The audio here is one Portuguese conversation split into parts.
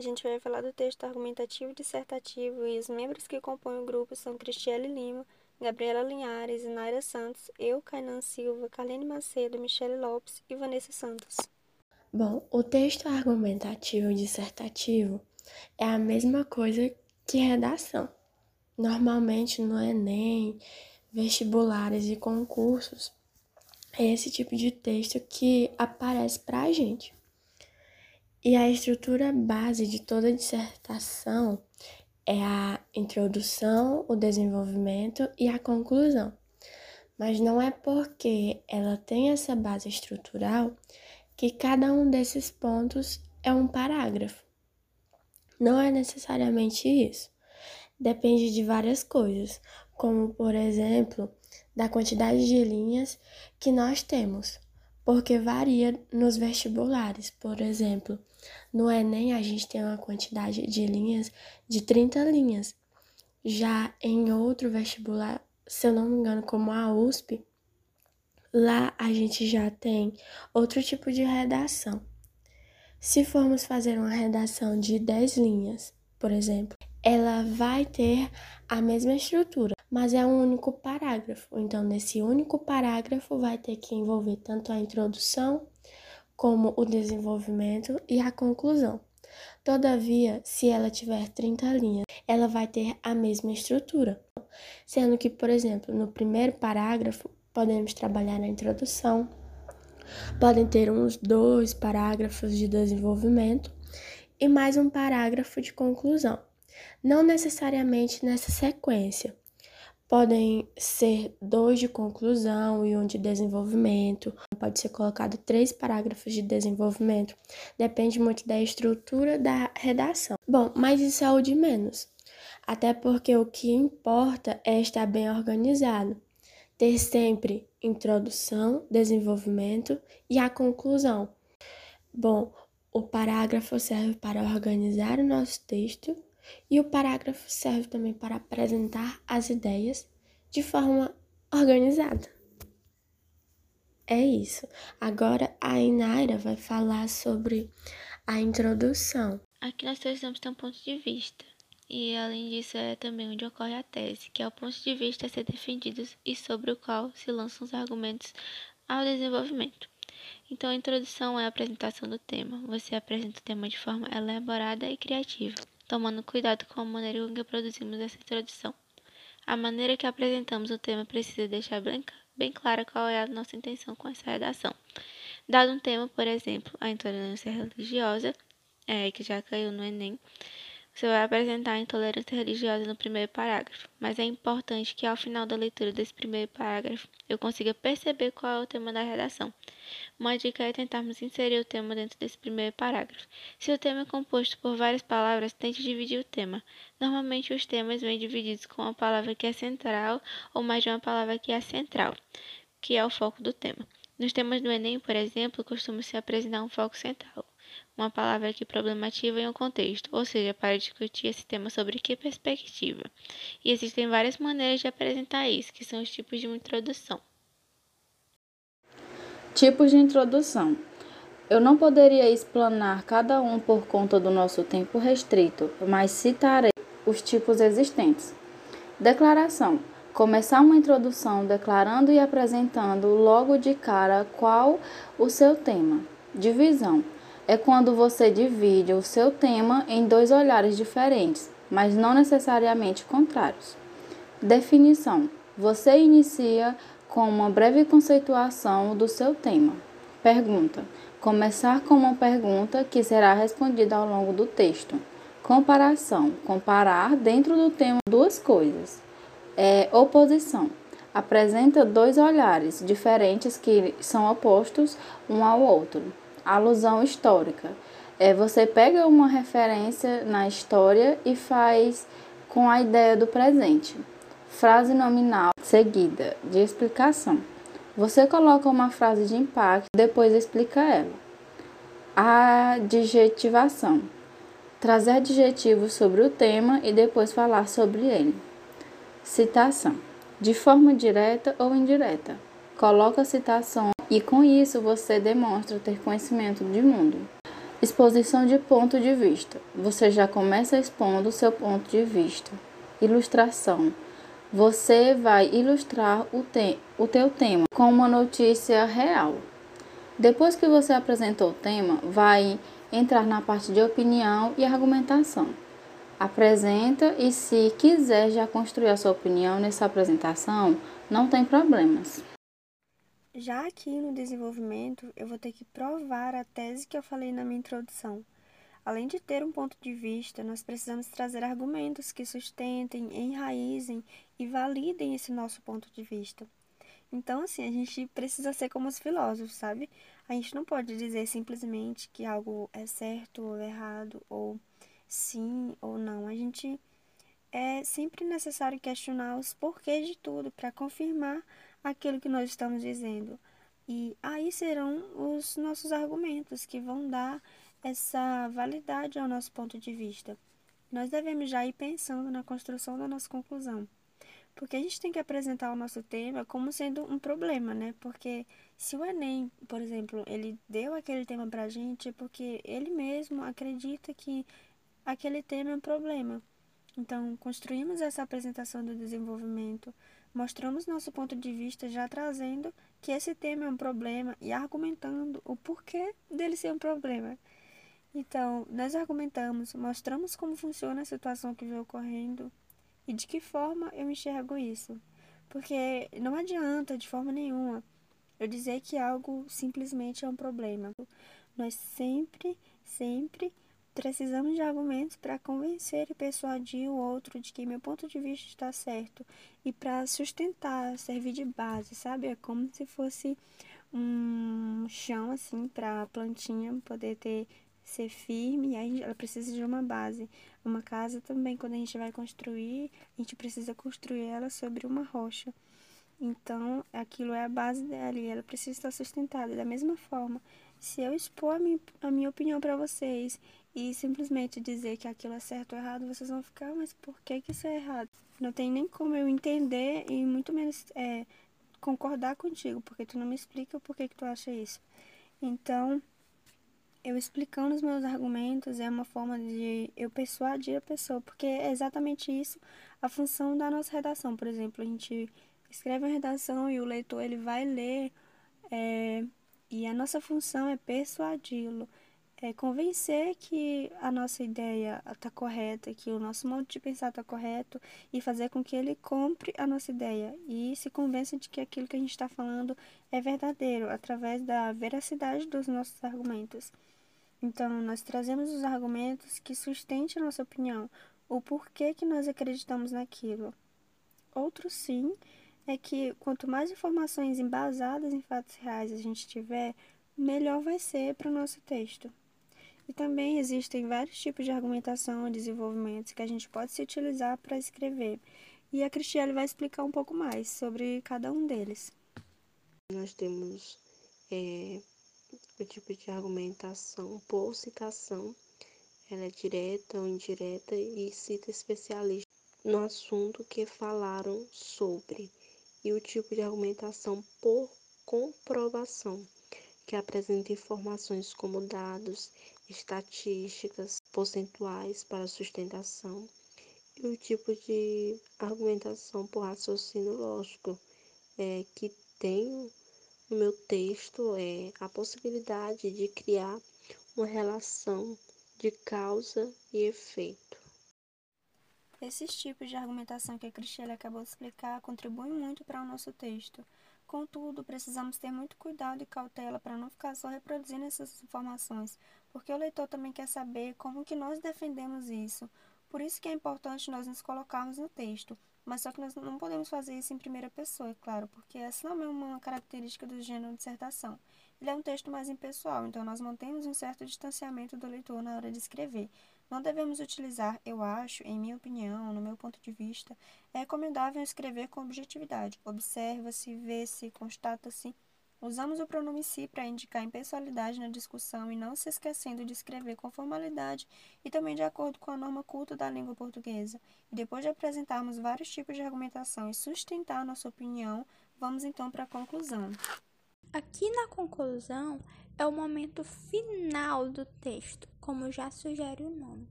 A gente vai falar do texto argumentativo e dissertativo e os membros que compõem o grupo são Cristiele Lima, Gabriela Linhares, Inaira Santos, eu, Kainan Silva, Carlene Macedo, Michele Lopes e Vanessa Santos. Bom, o texto argumentativo e dissertativo é a mesma coisa que redação. Normalmente no Enem, vestibulares e concursos, é esse tipo de texto que aparece para a gente. E a estrutura base de toda dissertação é a introdução, o desenvolvimento e a conclusão. Mas não é porque ela tem essa base estrutural que cada um desses pontos é um parágrafo. Não é necessariamente isso. Depende de várias coisas, como por exemplo, da quantidade de linhas que nós temos, porque varia nos vestibulares. Por exemplo, no Enem a gente tem uma quantidade de linhas de 30 linhas. Já em outro vestibular, se eu não me engano, como a USP, lá a gente já tem outro tipo de redação. Se formos fazer uma redação de 10 linhas, por exemplo, ela vai ter a mesma estrutura, mas é um único parágrafo. Então, nesse único parágrafo, vai ter que envolver tanto a introdução como o desenvolvimento e a conclusão. Todavia, se ela tiver 30 linhas, ela vai ter a mesma estrutura, sendo que, por exemplo, no primeiro parágrafo, podemos trabalhar na introdução, podem ter uns dois parágrafos de desenvolvimento e mais um parágrafo de conclusão. Não necessariamente nessa sequência. Podem ser dois de conclusão e um de desenvolvimento. Pode ser colocado três parágrafos de desenvolvimento. Depende muito da estrutura da redação. Bom, mas isso é o de menos. Até porque o que importa é estar bem organizado ter sempre introdução, desenvolvimento e a conclusão. Bom, o parágrafo serve para organizar o nosso texto e o parágrafo serve também para apresentar as ideias de forma organizada. É isso. Agora a Inaira vai falar sobre a introdução. Aqui nós precisamos ter um ponto de vista. E além disso, é também onde ocorre a tese, que é o ponto de vista a ser defendido e sobre o qual se lançam os argumentos ao desenvolvimento. Então, a introdução é a apresentação do tema. Você apresenta o tema de forma elaborada e criativa, tomando cuidado com a maneira com que produzimos essa introdução. A maneira que apresentamos o tema precisa deixar bem, bem clara qual é a nossa intenção com essa redação. Dado um tema, por exemplo, a intolerância religiosa, é, que já caiu no Enem, você vai apresentar a intolerância religiosa no primeiro parágrafo, mas é importante que ao final da leitura desse primeiro parágrafo eu consiga perceber qual é o tema da redação. Uma dica é tentarmos inserir o tema dentro desse primeiro parágrafo. Se o tema é composto por várias palavras, tente dividir o tema. Normalmente os temas vêm divididos com uma palavra que é central ou mais de uma palavra que é central, que é o foco do tema. Nos temas do Enem, por exemplo, costuma-se apresentar um foco central uma palavra que problemativa em um contexto, ou seja, para discutir esse tema sobre que perspectiva. E existem várias maneiras de apresentar isso, que são os tipos de uma introdução. Tipos de introdução. Eu não poderia explanar cada um por conta do nosso tempo restrito, mas citarei os tipos existentes. Declaração. Começar uma introdução declarando e apresentando logo de cara qual o seu tema. Divisão é quando você divide o seu tema em dois olhares diferentes, mas não necessariamente contrários. Definição: você inicia com uma breve conceituação do seu tema. Pergunta: começar com uma pergunta que será respondida ao longo do texto. Comparação: comparar dentro do tema duas coisas. É, oposição: apresenta dois olhares diferentes que são opostos um ao outro alusão histórica. É, você pega uma referência na história e faz com a ideia do presente. Frase nominal seguida de explicação. Você coloca uma frase de impacto, depois explica ela. Adjetivação. Trazer adjetivos sobre o tema e depois falar sobre ele. Citação. De forma direta ou indireta. Coloca citação e com isso você demonstra ter conhecimento de mundo. Exposição de ponto de vista. Você já começa expondo o seu ponto de vista. Ilustração. Você vai ilustrar o, te o teu tema com uma notícia real. Depois que você apresentou o tema, vai entrar na parte de opinião e argumentação. Apresenta e se quiser já construir a sua opinião nessa apresentação, não tem problemas. Já aqui no desenvolvimento, eu vou ter que provar a tese que eu falei na minha introdução. Além de ter um ponto de vista, nós precisamos trazer argumentos que sustentem, enraizem e validem esse nosso ponto de vista. Então, assim, a gente precisa ser como os filósofos, sabe? A gente não pode dizer simplesmente que algo é certo ou errado, ou sim ou não. A gente é sempre necessário questionar os porquês de tudo para confirmar aquilo que nós estamos dizendo. E aí serão os nossos argumentos que vão dar essa validade ao nosso ponto de vista. Nós devemos já ir pensando na construção da nossa conclusão. Porque a gente tem que apresentar o nosso tema como sendo um problema, né? Porque se o Enem, por exemplo, ele deu aquele tema pra gente, é porque ele mesmo acredita que aquele tema é um problema. Então, construímos essa apresentação do desenvolvimento Mostramos nosso ponto de vista já trazendo que esse tema é um problema e argumentando o porquê dele ser um problema. Então, nós argumentamos, mostramos como funciona a situação que vem ocorrendo e de que forma eu enxergo isso. Porque não adianta de forma nenhuma eu dizer que algo simplesmente é um problema. Nós sempre, sempre Precisamos de argumentos para convencer e persuadir o outro de que meu ponto de vista está certo e para sustentar, servir de base, sabe? É como se fosse um chão assim para a plantinha poder ter ser firme e aí ela precisa de uma base. Uma casa também, quando a gente vai construir, a gente precisa construir ela sobre uma rocha. Então, aquilo é a base dela e ela precisa estar sustentada. Da mesma forma, se eu expor a minha, a minha opinião para vocês e simplesmente dizer que aquilo é certo ou errado, vocês vão ficar, mas por que, que isso é errado? Não tem nem como eu entender e muito menos é, concordar contigo, porque tu não me explica por que, que tu acha isso. Então, eu explicando os meus argumentos é uma forma de eu persuadir a pessoa, porque é exatamente isso a função da nossa redação. Por exemplo, a gente escreve uma redação e o leitor ele vai ler, é, e a nossa função é persuadi-lo é convencer que a nossa ideia está correta, que o nosso modo de pensar está correto e fazer com que ele compre a nossa ideia e se convença de que aquilo que a gente está falando é verdadeiro através da veracidade dos nossos argumentos. Então, nós trazemos os argumentos que sustentem a nossa opinião, o porquê que nós acreditamos naquilo. Outro sim é que quanto mais informações embasadas em fatos reais a gente tiver, melhor vai ser para o nosso texto. E também existem vários tipos de argumentação e desenvolvimentos que a gente pode se utilizar para escrever. E a Cristiane vai explicar um pouco mais sobre cada um deles. Nós temos é, o tipo de argumentação por citação. Ela é direta ou indireta e cita especialistas no assunto que falaram sobre. E o tipo de argumentação por comprovação, que apresenta informações como dados estatísticas, percentuais para sustentação e o tipo de argumentação por raciocínio lógico é, que tenho no meu texto é a possibilidade de criar uma relação de causa e efeito. Esses tipos de argumentação que a Cristiane acabou de explicar contribuem muito para o nosso texto. Contudo, precisamos ter muito cuidado e cautela para não ficar só reproduzindo essas informações, porque o leitor também quer saber como que nós defendemos isso. Por isso que é importante nós nos colocarmos no texto, mas só que nós não podemos fazer isso em primeira pessoa, é claro, porque essa não é uma característica do gênero dissertação. Ele é um texto mais impessoal, então nós mantemos um certo distanciamento do leitor na hora de escrever. Não devemos utilizar, eu acho, em minha opinião, no meu ponto de vista, é recomendável escrever com objetividade. Observa-se, vê-se, constata-se. Usamos o pronome si para indicar impessoalidade na discussão e não se esquecendo de escrever com formalidade e também de acordo com a norma culta da língua portuguesa. E depois de apresentarmos vários tipos de argumentação e sustentar nossa opinião, vamos então para a conclusão. Aqui na conclusão, é o momento final do texto, como já sugere o nome.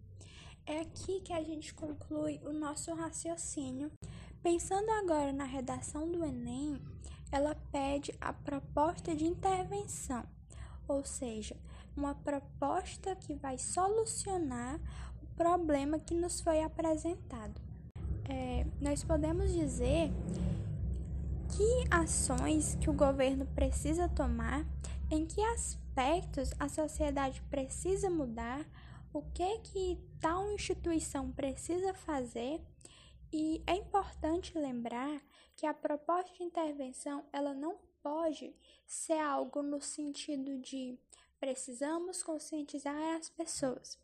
É aqui que a gente conclui o nosso raciocínio. Pensando agora na redação do Enem, ela pede a proposta de intervenção, ou seja, uma proposta que vai solucionar o problema que nos foi apresentado. É, nós podemos dizer que ações que o governo precisa tomar, em que aspectos a sociedade precisa mudar, o que que tal instituição precisa fazer e é importante lembrar que a proposta de intervenção ela não pode ser algo no sentido de precisamos conscientizar as pessoas,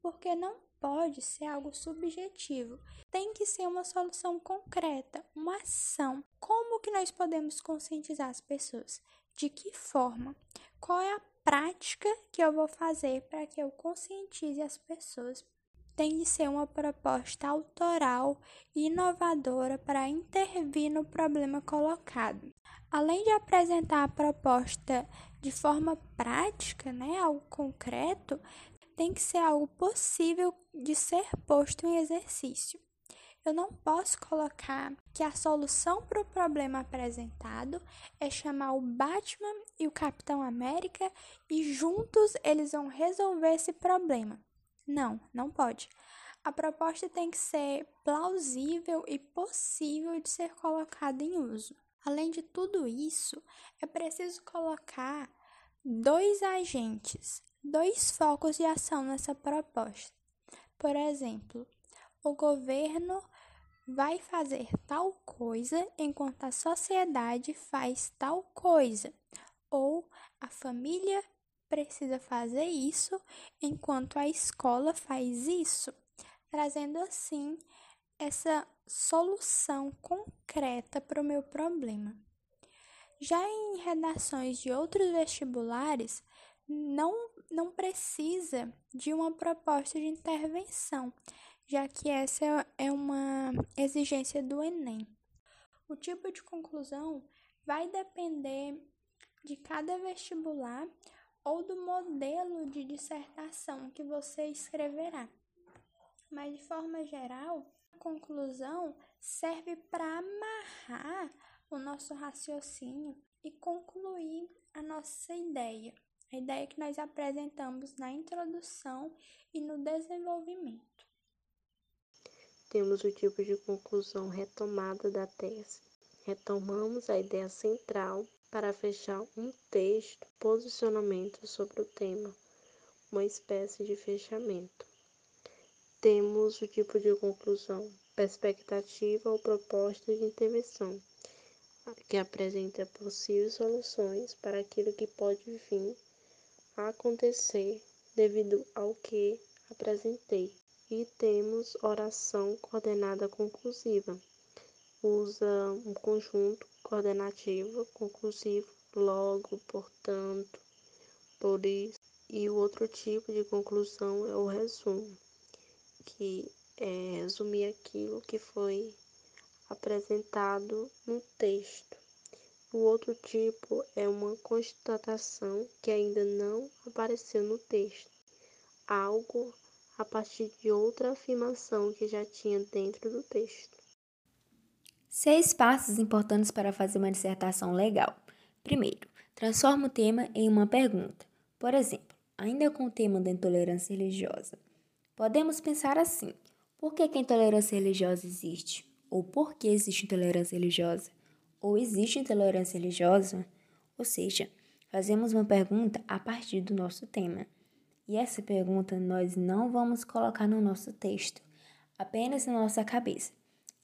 porque não pode ser algo subjetivo. Tem que ser uma solução concreta, uma ação. Como que nós podemos conscientizar as pessoas? De que forma? Qual é a prática que eu vou fazer para que eu conscientize as pessoas tem de ser uma proposta autoral e inovadora para intervir no problema colocado. Além de apresentar a proposta de forma prática, né, algo concreto, tem que ser algo possível de ser posto em exercício. Eu não posso colocar que a solução para o problema apresentado é chamar o Batman e o Capitão América e juntos eles vão resolver esse problema. Não, não pode. A proposta tem que ser plausível e possível de ser colocada em uso. Além de tudo isso, é preciso colocar dois agentes, dois focos de ação nessa proposta. Por exemplo, o governo vai fazer tal coisa enquanto a sociedade faz tal coisa, ou a família precisa fazer isso enquanto a escola faz isso, trazendo assim essa solução concreta para o meu problema. Já em redações de outros vestibulares, não, não precisa de uma proposta de intervenção, já que essa é uma exigência do Enem. O tipo de conclusão vai depender de cada vestibular ou do modelo de dissertação que você escreverá. Mas, de forma geral, a conclusão serve para amarrar o nosso raciocínio e concluir a nossa ideia, a ideia que nós apresentamos na introdução e no desenvolvimento. Temos o tipo de conclusão retomada da tese. Retomamos a ideia central para fechar um texto, posicionamento sobre o tema, uma espécie de fechamento. Temos o tipo de conclusão, perspectiva ou proposta de intervenção, que apresenta possíveis soluções para aquilo que pode vir a acontecer devido ao que apresentei. E temos oração coordenada conclusiva. Usa um conjunto coordenativo, conclusivo, logo, portanto, por isso. E o outro tipo de conclusão é o resumo, que é resumir aquilo que foi apresentado no texto. O outro tipo é uma constatação que ainda não apareceu no texto, algo a partir de outra afirmação que já tinha dentro do texto. Seis passos importantes para fazer uma dissertação legal. Primeiro, transforma o tema em uma pergunta. Por exemplo, ainda com o tema da intolerância religiosa. Podemos pensar assim: por que, que a intolerância religiosa existe? Ou por que existe intolerância religiosa? Ou existe intolerância religiosa? Ou seja, fazemos uma pergunta a partir do nosso tema. E essa pergunta nós não vamos colocar no nosso texto, apenas na nossa cabeça.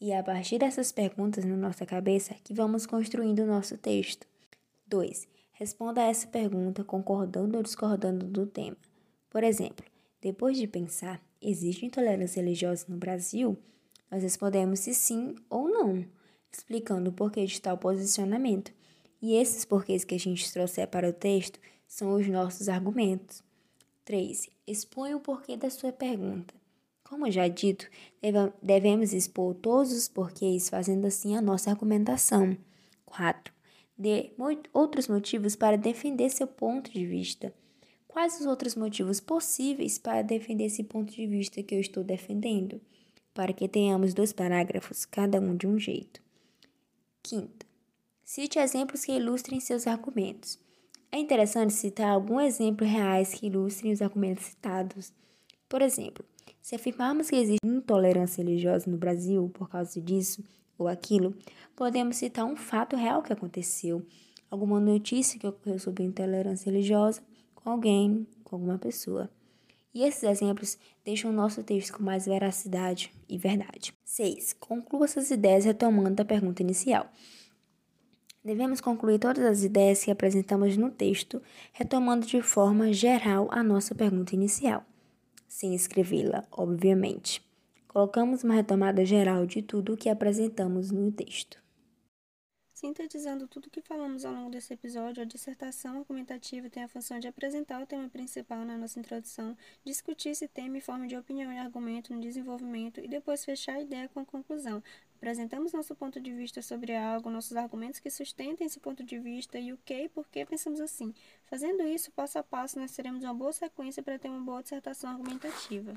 E é a partir dessas perguntas na nossa cabeça que vamos construindo o nosso texto. 2. Responda a essa pergunta concordando ou discordando do tema. Por exemplo, depois de pensar, existe intolerância religiosa no Brasil? Nós respondemos se sim ou não, explicando o porquê de tal posicionamento. E esses porquês que a gente trouxer para o texto são os nossos argumentos. 3. Exponha o porquê da sua pergunta. Como já dito, devemos expor todos os porquês, fazendo assim a nossa argumentação. 4. Dê outros motivos para defender seu ponto de vista. Quais os outros motivos possíveis para defender esse ponto de vista que eu estou defendendo? Para que tenhamos dois parágrafos, cada um de um jeito. Quinta, cite exemplos que ilustrem seus argumentos. É interessante citar alguns exemplos reais que ilustrem os argumentos citados. Por exemplo, se afirmarmos que existe intolerância religiosa no Brasil por causa disso ou aquilo, podemos citar um fato real que aconteceu, alguma notícia que ocorreu sobre intolerância religiosa com alguém, com alguma pessoa. E esses exemplos deixam o nosso texto com mais veracidade e verdade. 6. Conclua essas ideias retomando a pergunta inicial. Devemos concluir todas as ideias que apresentamos no texto, retomando de forma geral a nossa pergunta inicial, sem escrevê-la, obviamente. Colocamos uma retomada geral de tudo o que apresentamos no texto. Sintetizando tudo o que falamos ao longo desse episódio, a dissertação argumentativa tem a função de apresentar o tema principal na nossa introdução, discutir esse tema em forma de opinião e argumento no desenvolvimento e depois fechar a ideia com a conclusão. Apresentamos nosso ponto de vista sobre algo, nossos argumentos que sustentem esse ponto de vista e o que e por que pensamos assim. Fazendo isso, passo a passo, nós teremos uma boa sequência para ter uma boa dissertação argumentativa.